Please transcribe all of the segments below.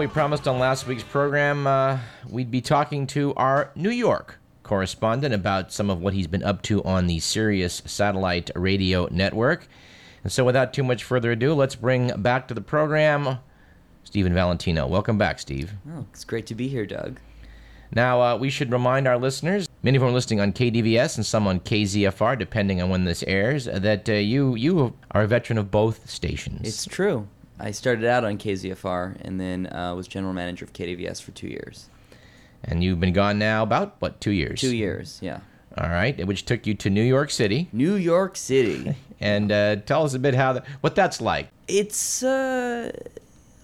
We promised on last week's program uh, we'd be talking to our New York correspondent about some of what he's been up to on the Sirius satellite radio network. And so, without too much further ado, let's bring back to the program Stephen Valentino. Welcome back, Steve. Oh, it's great to be here, Doug. Now, uh, we should remind our listeners, many of them are listening on KDVS and some on KZFR, depending on when this airs, that uh, you you are a veteran of both stations. It's true. I started out on KZFR and then uh, was general manager of KDVS for two years. And you've been gone now about, what, two years? Two years, yeah. All right, which took you to New York City. New York City. and uh, tell us a bit how the, what that's like. It's uh,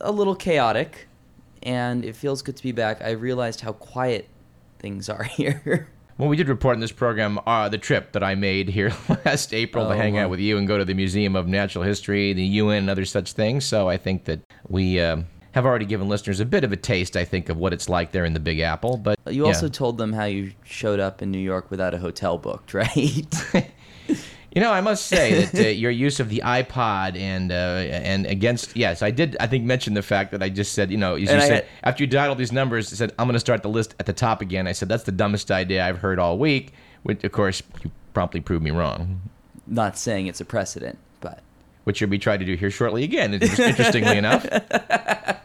a little chaotic, and it feels good to be back. I realized how quiet things are here. Well, we did report in this program uh, the trip that I made here last April Oh, to hang wow. out with you and go to the Museum of Natural History, the UN, and other such things. So I think that we um have already given listeners a bit of a taste, I think, of what it's like there in the Big Apple. But you yeah. also told them how you showed up in New York without a hotel booked, right? You know, I must say that uh, your use of the iPod and uh, and against yes, I did. I think mention the fact that I just said you know as you I said had- after you dialed all these numbers, I said I'm going to start the list at the top again. I said that's the dumbest idea I've heard all week. Which of course you promptly proved me wrong. Not saying it's a precedent, Which we try to do here shortly again. Interestingly enough,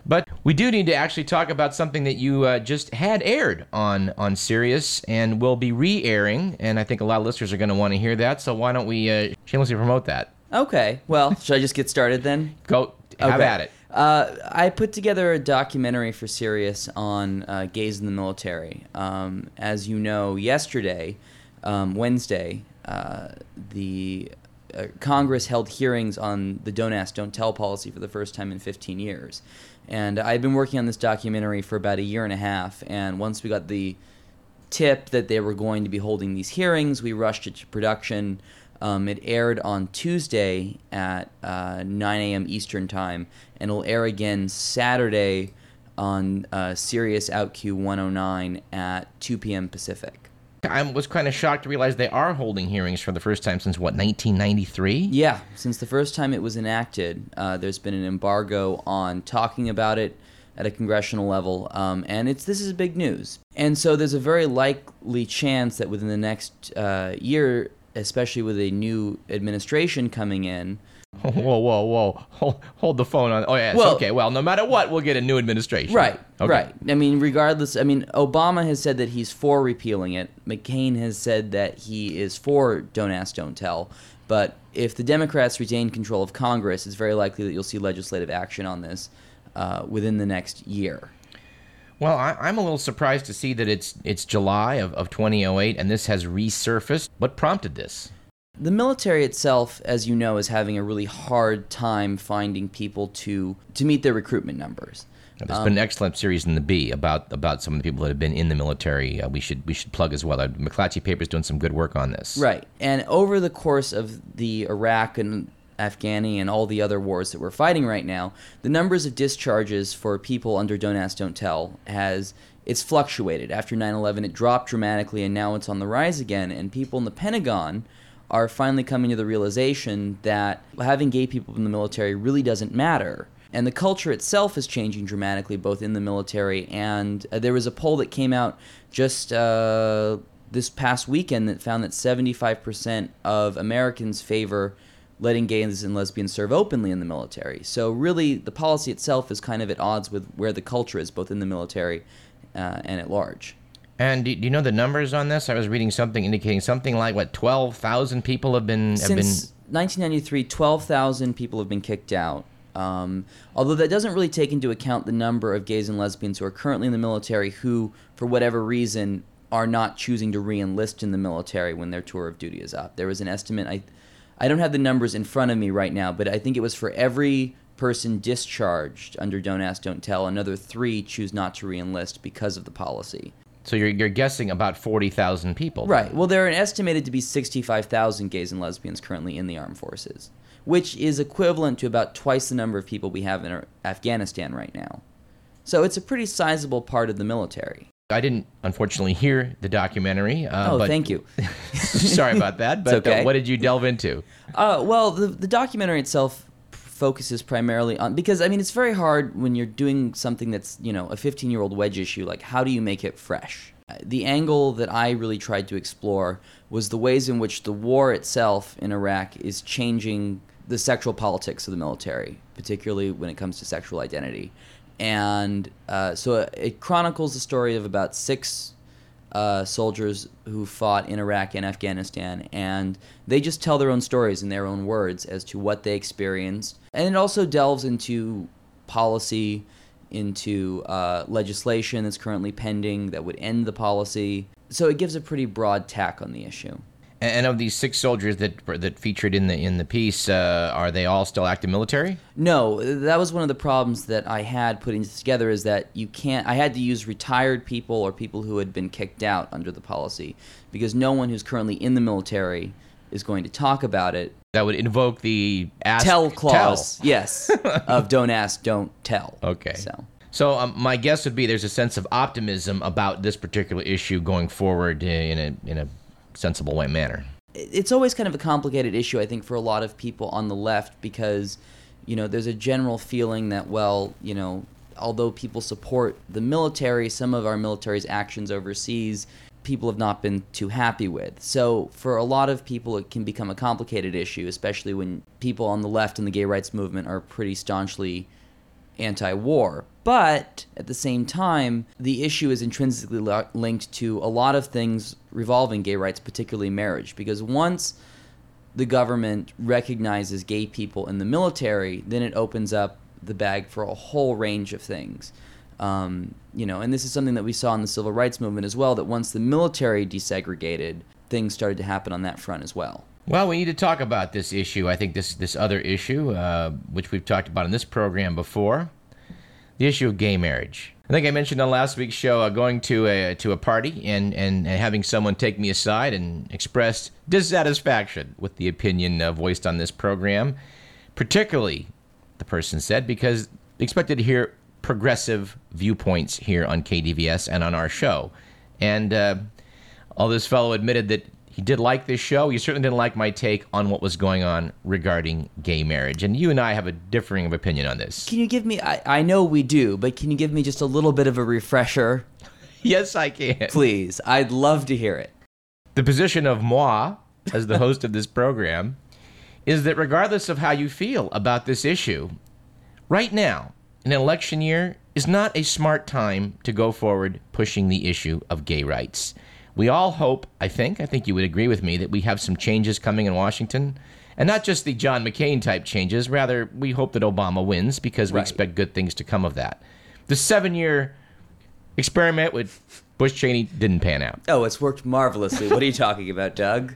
but we do need to actually talk about something that you uh, just had aired on on Sirius and will be re-airing, and I think a lot of listeners are going to want to hear that. So why don't we uh, shamelessly promote that? okay. Well, should I just get started then? Go have Okay. at it. Uh, I put together a documentary for Sirius on uh, gays in the military. Um, as you know, yesterday, um, Wednesday, uh, the uh, Congress held hearings on the Don't Ask, Don't Tell policy for the first time in 15 years. And I've been working on this documentary for about a year and a half. And once we got the tip that they were going to be holding these hearings. We rushed it to production. Um, it aired on Tuesday at uh, 9 a.m. Eastern Time, and it'll air again Saturday on uh, Sirius OutQ 109 at 2 p.m. Pacific. I was kind of shocked to realize they are holding hearings for the first time since what 1993. Yeah, since the first time it was enacted, uh, there's been an embargo on talking about it at a congressional level, um, and it's this is big news. And so there's a very likely chance that within the next uh, year, especially with a new administration coming in, Whoa, whoa, whoa! Hold, hold the phone on. Oh yes, Well- okay. Well, no matter what, we'll get a new administration. Right, Okay. right. I mean, regardless, I mean, Obama has said that he's for repealing it. McCain has said that he is for Don't Ask, Don't Tell. But if the Democrats retain control of Congress, it's very likely that you'll see legislative action on this uh, within the next year. Well, I, I'm a little surprised to see that it's it's July of, of 2008 and this has resurfaced. What prompted this? The military itself, as you know, is having a really hard time finding people to to meet their recruitment numbers. There's Um, been an excellent series in the Bee about about some of the people that have been in the military. Uh, we should we should plug as well. Uh, McClatchy Paper's doing some good work on this. Right. And over the course of the Iraq and Afghani and all the other wars that we're fighting right now, the numbers of discharges for people under Don't Ask, Don't Tell has it's fluctuated. After 9/11, it dropped dramatically, and now it's on the rise again. And people in the Pentagon are finally coming to the realization that having gay people in the military really doesn't matter. And the culture itself is changing dramatically, both in the military and uh, there was a poll that came out just uh, this past weekend that found that 75% of Americans favor letting gays and lesbians serve openly in the military. So, really, the policy itself is kind of at odds with where the culture is, both in the military uh, and at large. And do, do you know the numbers on this? I was reading something indicating something like what 12,000 people have been have been Since 1993, 12,000 people have been kicked out. Um, although that doesn't really take into account the number of gays and lesbians who are currently in the military who, for whatever reason, are not choosing to re-enlist in the military when their tour of duty is up. There was an estimate. I, I don't have the numbers in front of me right now, but I think it was for every person discharged under Don't Ask, Don't Tell, another three choose not to re-enlist because of the policy. So you're you're guessing about 40,000 people. Right. Well, there are estimated to be 65,000 gays and lesbians currently in the armed forces, which is equivalent to about twice the number of people we have in Afghanistan right now. So it's a pretty sizable part of the military. I didn't unfortunately hear the documentary. Uh, oh, but thank you. sorry about that. But okay. uh, what did you delve into? Uh, well, the, the documentary itself focuses primarily on because I mean it's very hard when you're doing something that's you know a 15 year old wedge issue. Like how do you make it fresh? The angle that I really tried to explore was the ways in which the war itself in Iraq is changing the sexual politics of the military, particularly when it comes to sexual identity. And uh, so it chronicles the story of about six uh, soldiers who fought in Iraq and Afghanistan, and they just tell their own stories in their own words as to what they experienced. And it also delves into policy, into uh, legislation that's currently pending that would end the policy. So it gives a pretty broad tack on the issue. And of these six soldiers that that featured in the in the piece, uh, are they all still active military? No, that was one of the problems that I had putting this together. Is that you can't? I had to use retired people or people who had been kicked out under the policy, because no one who's currently in the military is going to talk about it. That would invoke the ask Tell clause, tell. yes, of don't ask, don't tell. Okay. So So um, my guess would be there's a sense of optimism about this particular issue going forward in a in a sensible way manner. it's always kind of a complicated issue, I think, for a lot of people on the left because, you know, there's a general feeling that, well, you know, although people support the military, some of our military's actions overseas, people have not been too happy with. So for a lot of people, it can become a complicated issue, especially when people on the left in the gay rights movement are pretty staunchly anti-war. But at the same time, the issue is intrinsically li- linked to a lot of things revolving gay rights, particularly marriage. Because once the government recognizes gay people in the military, then it opens up the bag for a whole range of things. Um, you know, and this is something that we saw in the civil rights movement as well. That once the military desegregated, things started to happen on that front as well. Well, we need to talk about this issue. I think this this other issue, uh, which we've talked about in this program before, the issue of gay marriage. I think I mentioned on last week's show uh, going to a to a party and, and, and having someone take me aside and express dissatisfaction with the opinion uh, voiced on this program, particularly the person said because they expected to hear progressive viewpoints here on KDVS and on our show, and uh, all this fellow admitted that he did like this show. He certainly didn't like my take on what was going on regarding gay marriage. And you and I have a differing of opinion on this. Can you give me? I, I know we do, but can you give me just a little bit of a refresher, Yes, I can. please? I'd love to hear it. The position of moi, as the host of this program, is that regardless of how you feel about this issue, right now, an election year is not a smart time to go forward pushing the issue of gay rights. We all hope, I think, I think you would agree with me, that we have some changes coming in Washington. And not just the John McCain type changes, rather, we hope that Obama wins because we Right. expect good things to come of that. The seven year experiment with Bush Cheney didn't pan out. Oh, it's worked marvelously. What are you talking about, Doug?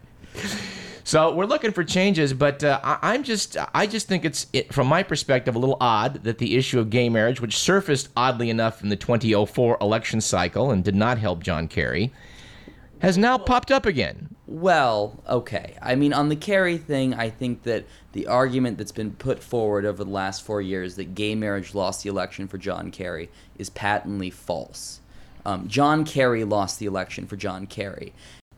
So we're looking for changes, but uh, I, I'm just I just think it's it, from my perspective a little odd that the issue of gay marriage, which surfaced oddly enough in the 2004 election cycle and did not help John Kerry, has now popped up again. Well, okay. I mean, on the Kerry thing, I think that the argument that's been put forward over the last four years that gay marriage lost the election for John Kerry is patently false. Um, John Kerry lost the election for John Kerry.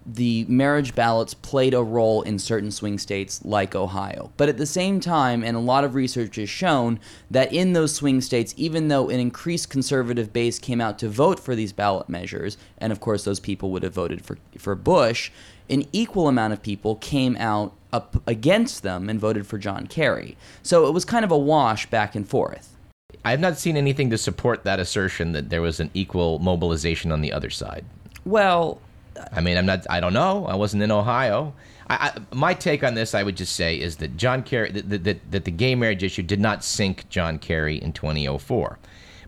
The marriage ballots played a role in certain swing states like Ohio. But at the same time, and a lot of research has shown that in those swing states, even though an increased conservative base came out to vote for these ballot measures, and of course those people would have voted for, for Bush, an equal amount of people came out up against them and voted for John Kerry. So it was kind of a wash back and forth. I have not seen anything to support that assertion that there was an equal mobilization on the other side. Well, I mean, I'm not. I don't know. I wasn't in Ohio. I, I, my take on this, I would just say, is that John Kerry, that, that, that the gay marriage issue did not sink John Kerry in 2004,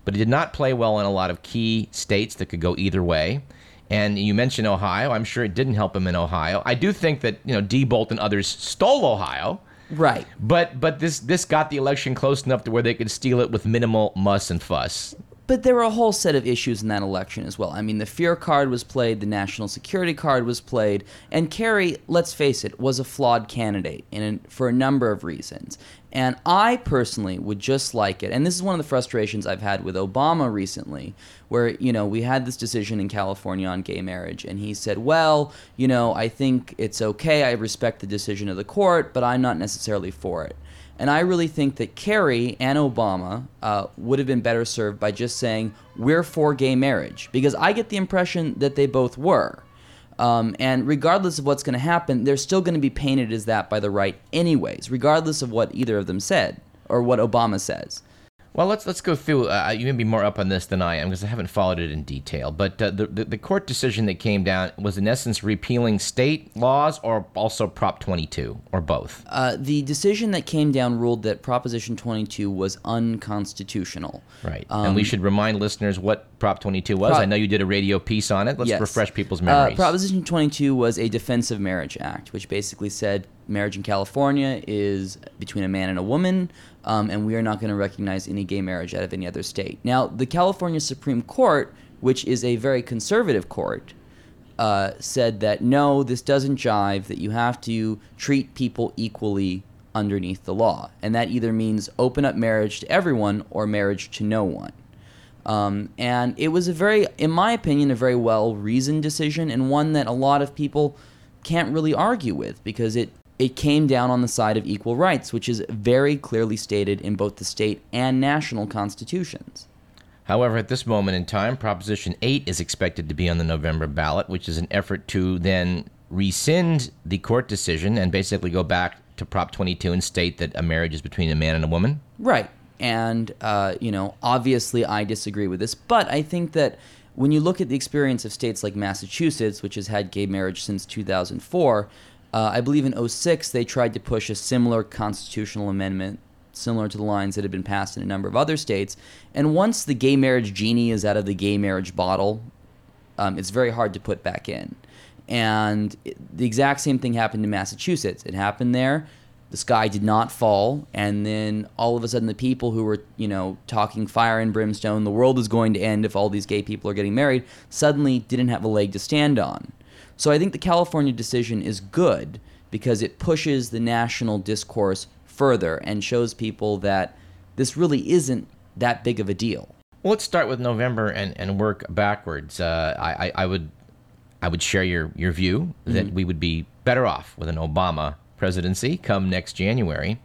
but it did not play well in a lot of key states that could go either way. And you mentioned Ohio. I'm sure it didn't help him in Ohio. I do think that you know Diebold and others stole Ohio, right. but but this this got the election close enough to where they could steal it with minimal muss and fuss. But there were a whole set of issues in that election as well. I mean, the fear card was played, the national security card was played, and Kerry, let's face it, was a flawed candidate in for a number of reasons. And I personally would just like it, and this is one of the frustrations I've had with Obama recently, where, you know, we had this decision in California on gay marriage, and he said, well, you know, I think it's okay, I respect the decision of the court, but I'm not necessarily for it. And I really think that Kerry and Obama uh, would have been better served by just saying, we're for gay marriage. Because I get the impression that they both were. Um, and regardless of what's going to happen, they're still going to be painted as that by the right, anyways, regardless of what either of them said or what Obama says. Well, let's let's go through. Uh, you may be more up on this than I am because I haven't followed it in detail. But uh, the, the, the court decision that came down was in essence repealing state laws or also Prop 22 or both. Uh, the decision that came down ruled that Proposition 22 was unconstitutional. Right, and we should remind listeners what Prop 22 was. Prop- I know you did a radio piece on it. Let's Yes. refresh people's Uh, memories. Proposition 22 was a Defensive Marriage Act, which basically said marriage in California is between a man and a woman, um, and we are not going to recognize any gay marriage out of any other state. Now, the California Supreme Court, which is a very conservative court, uh, said that no, this doesn't jive, that you have to treat people equally underneath the law. And that either means open up marriage to everyone or marriage to no one. Um, and it was a very, in my opinion, a very well reasoned decision and one that a lot of people can't really argue with because it, it came down on the side of equal rights, which is very clearly stated in both the state and national constitutions. However, at this moment in time, Proposition 8 is expected to be on the November ballot, which is an effort to then rescind the court decision and basically go back to Prop 22 and state that a marriage is between a man and a woman. Right. And, uh, you know, obviously I disagree with this, but I think that when you look at the experience of states like Massachusetts, which has had gay marriage since 2004, uh, I believe in 06 they tried to push a similar constitutional amendment, similar to the lines that had been passed in a number of other states. And once the gay marriage genie is out of the gay marriage bottle, um, it's very hard to put back in. And the exact same thing happened in Massachusetts. It happened there. The sky did not fall, and then all of a sudden, the people who were, you know, talking fire and brimstone, the world is going to end if all these gay people are getting married, suddenly didn't have a leg to stand on. So I think the California decision is good because it pushes the national discourse further and shows people that this really isn't that big of a deal. Well, let's start with November and, and work backwards. Uh, I, I, I would I would share your, your view that we would be better off with an Obama presidency come next January.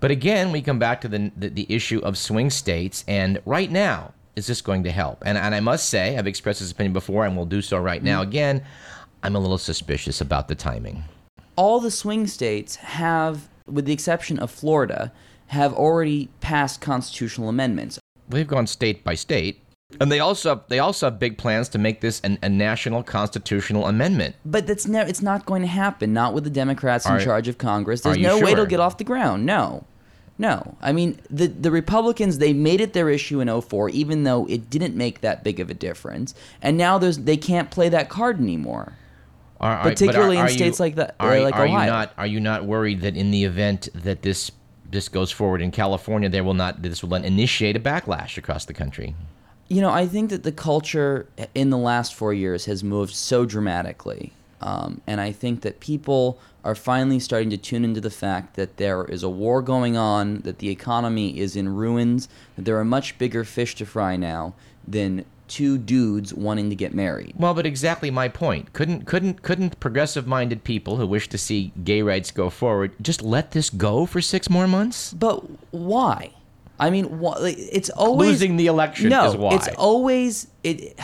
But again, we come back to the, the, the issue of swing states. And right now, is this going to help? And, and I must say, I've expressed this opinion before and will do so right now again. I'm a little suspicious about the timing. all the swing states have, with the exception of Florida, have already passed constitutional amendments. They've gone state by state. And they also they also have big plans to make this an, a national constitutional amendment. But that's never it's not going to happen, not with the Democrats in charge of Congress. There's no way it'll get off the ground. No. No. I mean, the the Republicans they made it their issue in 04 even though it didn't make that big of a difference. And now there's they can't play that card anymore. Are, are- Particularly in you- states like that- Are, like are you not are you not worried that in the event that this this goes forward in California, there will not this will then initiate a backlash across the country? You know, I think that the culture in the last four years has moved so dramatically. Um, and I think that people are finally starting to tune into the fact that there is a war going on, that the economy is in ruins, that there are much bigger fish to fry now than two dudes wanting to get married. Well, but exactly my point. Couldn't couldn't couldn't progressive minded people who wish to see gay rights go forward just let this go for six more months? But why? I mean, wh- it's always Losing the election no, is why. it's always it.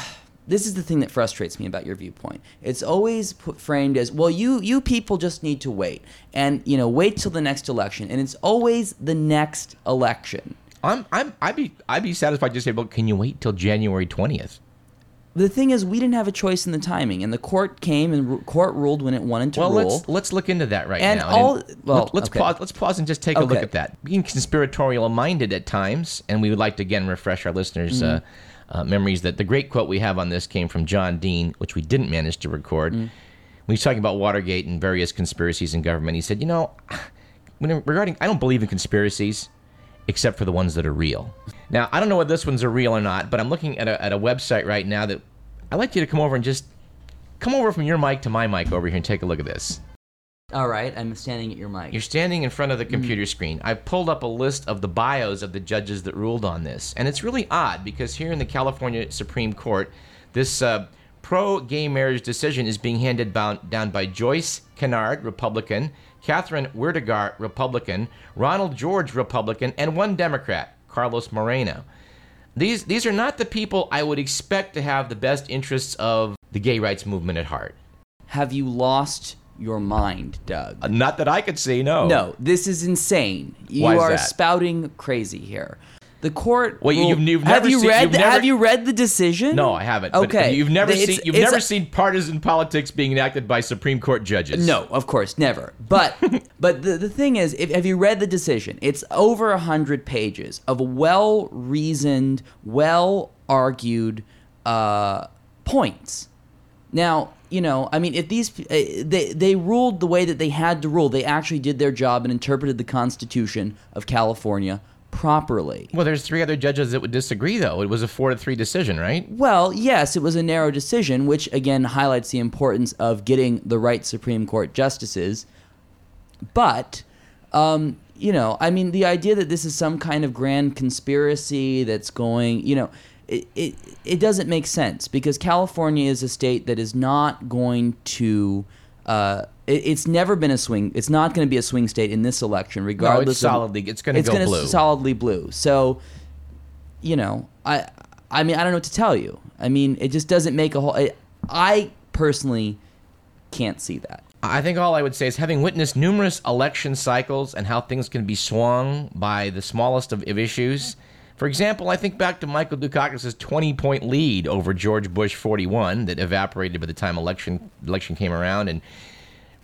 This is the thing that frustrates me about your viewpoint. It's always put, framed as, well, you you people just need to wait, and you know, wait till the next election, and it's always the next election. I'm I'm I'd be I'd be satisfied just say, well, can you wait till January twentieth? The thing is, we didn't have a choice in the timing, and the court came and ru- court ruled when it wanted to Well, rule. let's let's look into that right And now. all- then well, let's okay. pause. Let's pause and just take a look at that. Being conspiratorial minded at times, and we would like to again refresh our listeners' Mm-hmm. uh, uh, memories that the great quote we have on this came from John Dean, which we didn't manage to record. Mm. When he was talking about Watergate and various conspiracies in government, he said, "You know, when regarding, I don't believe in conspiracies." Except for the ones that are real. Now, I don't know whether this one's are real or not, but I'm looking at a, at a website right now that I'd like you to come over and just come over from your mic to my mic over here and take a look at this. all right, I'm standing at your mic. You're standing in front of the computer screen. I've pulled up a list of the bios of the judges that ruled on this. And it's really odd because here in the California Supreme Court, this uh, pro gay marriage decision is being handed down by Joyce Kennard, Republican, Kathryn Werdegar, Republican, Ronald George, Republican, and one Democrat, Carlos Moreno. These, these are not the people I would expect to have the best interests of the gay rights movement at heart. Have you lost your mind, Doug? Uh, Not that I could see, no. No, this is insane. You Why is are that? spouting crazy here. The court. You- ruled- you've- you've have you seen- read? the, never- Have you read the decision? No, I haven't. Okay. you've never It's- seen you've never a- seen partisan politics being enacted by Supreme Court judges. No, of course, never. But but the, the thing is, if have you read the decision? It's over a hundred pages of well reasoned, well argued uh, points. Now, you know, I mean, if these uh, they they ruled the way that they had to rule, they actually did their job and interpreted the Constitution of California properly. Well, there's three other judges that would disagree, though. It was a four to three decision, right? Well, yes, it was a narrow decision, which again highlights the importance of getting the right Supreme Court justices. But, um, you know, I mean, the idea that this is some kind of grand conspiracy that's going, you know, it, it, it doesn't make sense because California is a state that is not going to. Uh, it, it's never been a swing. It's not going to be a swing state in this election, No, regardless. it's of- solidly. It's going to it's go gonna blue. solidly blue. So, you know, I I mean, I don't know what to tell you. I mean, it just doesn't make a whole. I, I personally can't see that. I think all I would say is having witnessed numerous election cycles and how things can be swung by the smallest of, of issues. For example, I think back to Michael Dukakis' 20 point lead over George Bush 41 that evaporated by the time election election came around and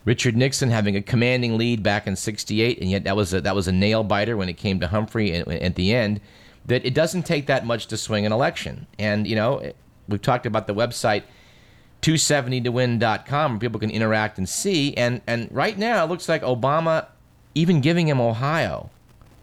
Richard Nixon having a commanding lead back in 68 and yet that was a, that was a nail biter when it came to Humphrey at, at the end that it doesn't take that much to swing an election. And you know, we've talked about the website 270towin.com where people can interact and see. And, and right now, it looks like Obama, even giving him Ohio,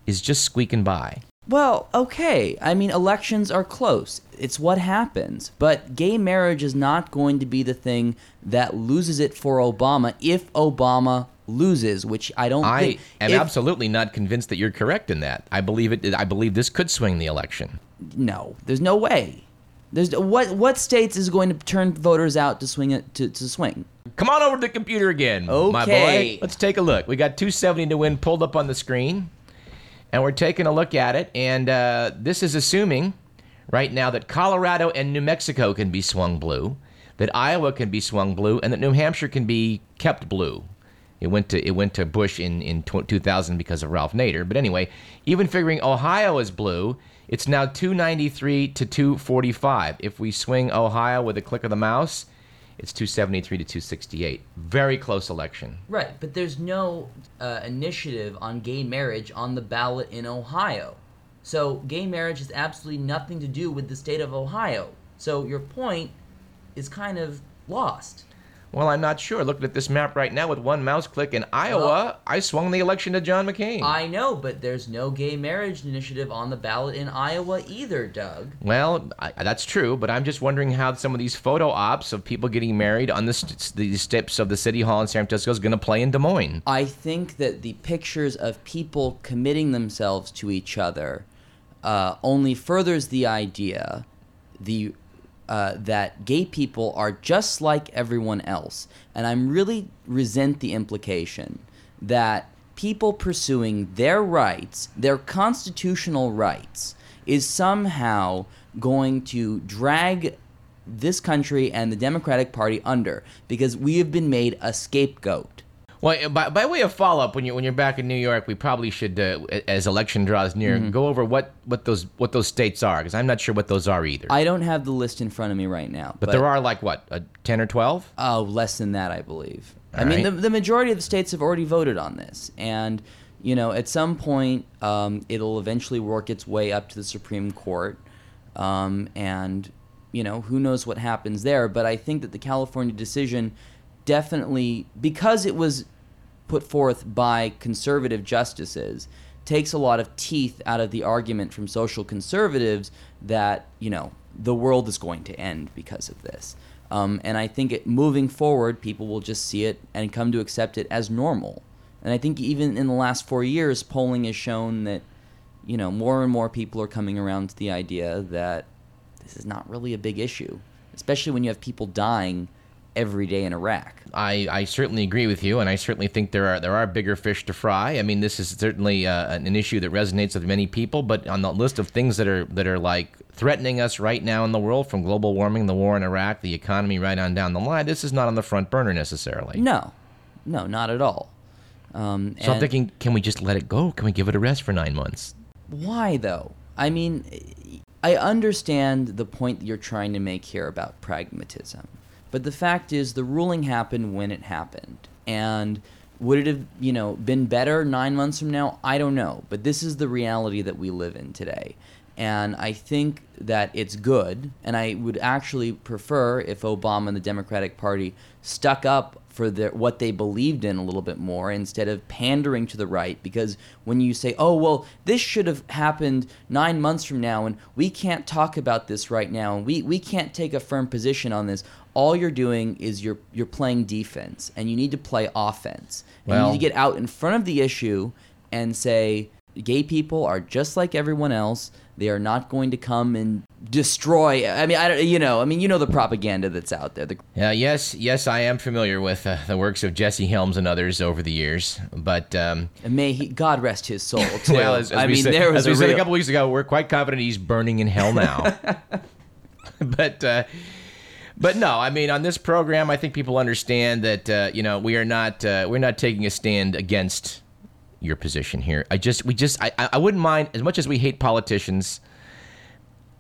is just squeaking by. Well, okay. I mean, elections are close. It's what happens. But gay marriage is not going to be the thing that loses it for Obama if Obama loses, which I don't I think. am if- absolutely not convinced that you're correct in that. I believe it. I believe this could swing the election. No, there's no way. There's what what states is going to turn voters out to swing it to, to swing? Come on over to the computer again, my Okay. boy. Let's take a look. We got 270 to win pulled up on the screen, and we're taking a look at it. And uh, this is assuming right now that Colorado and New Mexico can be swung blue, that Iowa can be swung blue, and that New Hampshire can be kept blue. It went to it went to Bush in in tw 2000 because of Ralph Nader. But anyway, even figuring Ohio is blue, it's now 293 to 245. If we swing Ohio with a click of the mouse, it's 273 to 268. Very close election. Right, but there's no uh, initiative on gay marriage on the ballot in Ohio. So gay marriage has absolutely nothing to do with the state of Ohio. So your point is kind of lost. Well, I'm not sure. Looking at this map right now with one mouse click in Iowa, I swung the election to John McCain. I know, but there's no gay marriage initiative on the ballot in Iowa either, Doug. Well, I, that's true, but I'm just wondering how some of these photo ops of people getting married on the, st- the steps of the city hall in San Francisco is going to play in Des Moines. I think that the pictures of people committing themselves to each other uh, only furthers the idea the uh, that gay people are just like everyone else, and I'm really resent the implication that people pursuing their rights, their constitutional rights, is somehow going to drag this country and the Democratic Party under because we have been made a scapegoat. Well, by, by way of follow up, when you when you're back in New York, we probably should, uh, as election draws near, Mm-hmm. go over what, what those what those states are, because I'm not sure what those are either. I don't have the list in front of me right now, but, there are like what, uh, ten or twelve? Oh, less than that, I believe. I All mean, the, the majority of the states have already voted on this, and you know, at some point, um, it'll eventually work its way up to the Supreme Court, um, and you know, who knows what happens there. But I think that the California decision definitely, because it was put forth by conservative justices, takes a lot of teeth out of the argument from social conservatives that you know the world is going to end because of this. Um, and I think it, moving forward, people will just see it and come to accept it as normal. And I think even in the last four years, polling has shown that you know more and more people are coming around to the idea that this is not really a big issue, especially when you have people dying every day in Iraq. I, I certainly agree with you, and I certainly think there are there are bigger fish to fry. I mean, this is certainly uh, an issue that resonates with many people. But on the list of things that are that are like threatening us right now in the world, from global warming, the war in Iraq, the economy, right on down the line, this is not on the front burner necessarily. No, no, not at all. Um, So I'm thinking, can we just let it go? Can we give it a rest for nine months? Why though? I mean, I understand the point that you're trying to make here about pragmatism, but the fact is the ruling happened when it happened, and would it have, you know, been better nine months from now? I don't know, but this is the reality that we live in today, and I think that it's good, and I would actually prefer if Obama and the Democratic Party stuck up for their, what they believed in a little bit more instead of pandering to the right. Because when you say, oh, well, this should have happened nine months from now, and we can't talk about this right now, and we, we can't take a firm position on this, all you're doing is you're, you're playing defense, and you need to play offense. And you need to get out in front of the issue and say, gay people are just like everyone else. They are not going to come and destroy. I mean, I don't, you know, I mean, you know the propaganda that's out there. The, Uh, yes, yes, I am familiar with uh, the works of Jesse Helms and others over the years, but um, and may he, God rest his soul. Too. well, as, as I mean, said, there was as we a said a couple weeks ago, we're quite confident he's burning in hell now. but uh, but no, I mean, on this program, I think people understand that uh, you know we are not uh, we're not taking a stand against your position here. I just we just I I wouldn't mind as much as we hate politicians.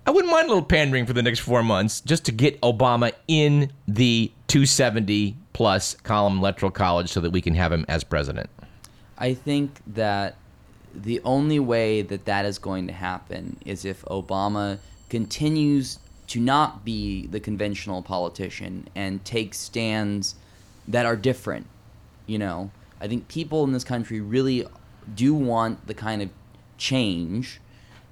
I wouldn't mind a little pandering for the next four months just to get Obama in the 270 plus column electoral college so that we can have him as president. I think that the only way that that is going to happen is if Obama continues to not be the conventional politician and take stands that are different. You know, I think people in this country really do want the kind of change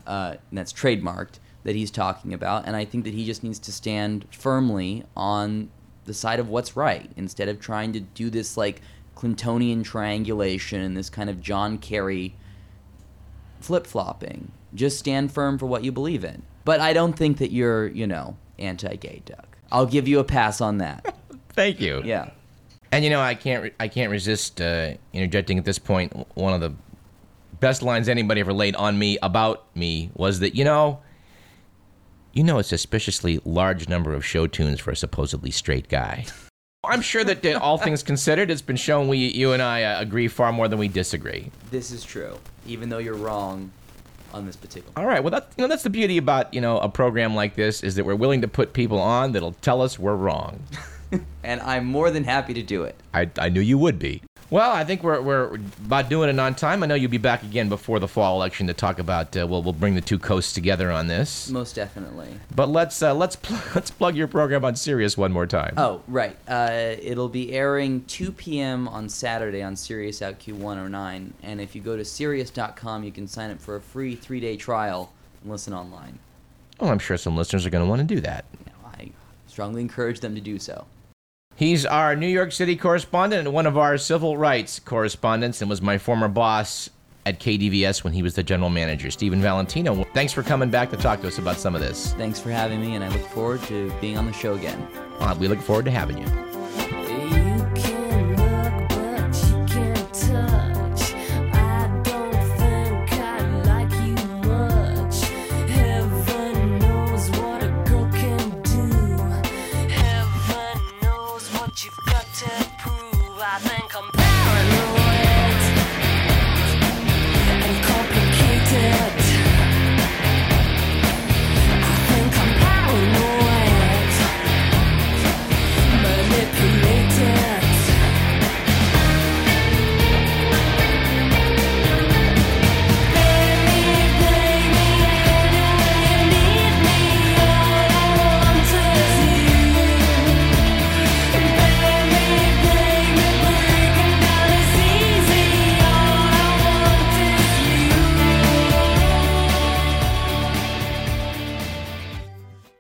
uh, that's trademarked that he's talking about, and I think that he just needs to stand firmly on the side of what's right instead of trying to do this like Clintonian triangulation and this kind of John Kerry flip flopping. Just stand firm for what you believe in. But I don't think that you're, you know, anti-gay, Doug. I'll give you a pass on that. Thank you. Yeah. And you know, I can't re- I can't resist uh, interjecting at this point. One of the best lines anybody ever laid on me about me was that you know, you know, a suspiciously large number of show tunes for a supposedly straight guy. I'm sure that uh, all things considered, it's been shown we you and I uh, agree far more than we disagree. This is true, even though you're wrong on this particular. All right, well that's you know that's the beauty about you know a program like this is that we're willing to put people on that'll tell us we're wrong. And I'm more than happy to do it. I, I knew you would be. Well, I think we're, we're about doing it on time. I know you'll be back again before the fall election to talk about. Uh, we'll we'll bring the two coasts together on this. Most definitely. But let's uh, let's pl- let's plug your program on Sirius one more time. Oh, right. Uh, it'll be airing 2 p.m. on Saturday on Sirius Out Q109, And if you go to Sirius.com, you can sign up for a free three day trial and listen online. Oh, I'm sure some listeners are going to want to do that. You know, I strongly encourage them to do so. He's our New York City correspondent and one of our civil rights correspondents, and was my former boss at KDVS when he was the general manager, Stephen Valentino. Thanks for coming back to talk to us about some of this. Thanks for having me, and I look forward to being on the show again. Uh, we look forward to having you.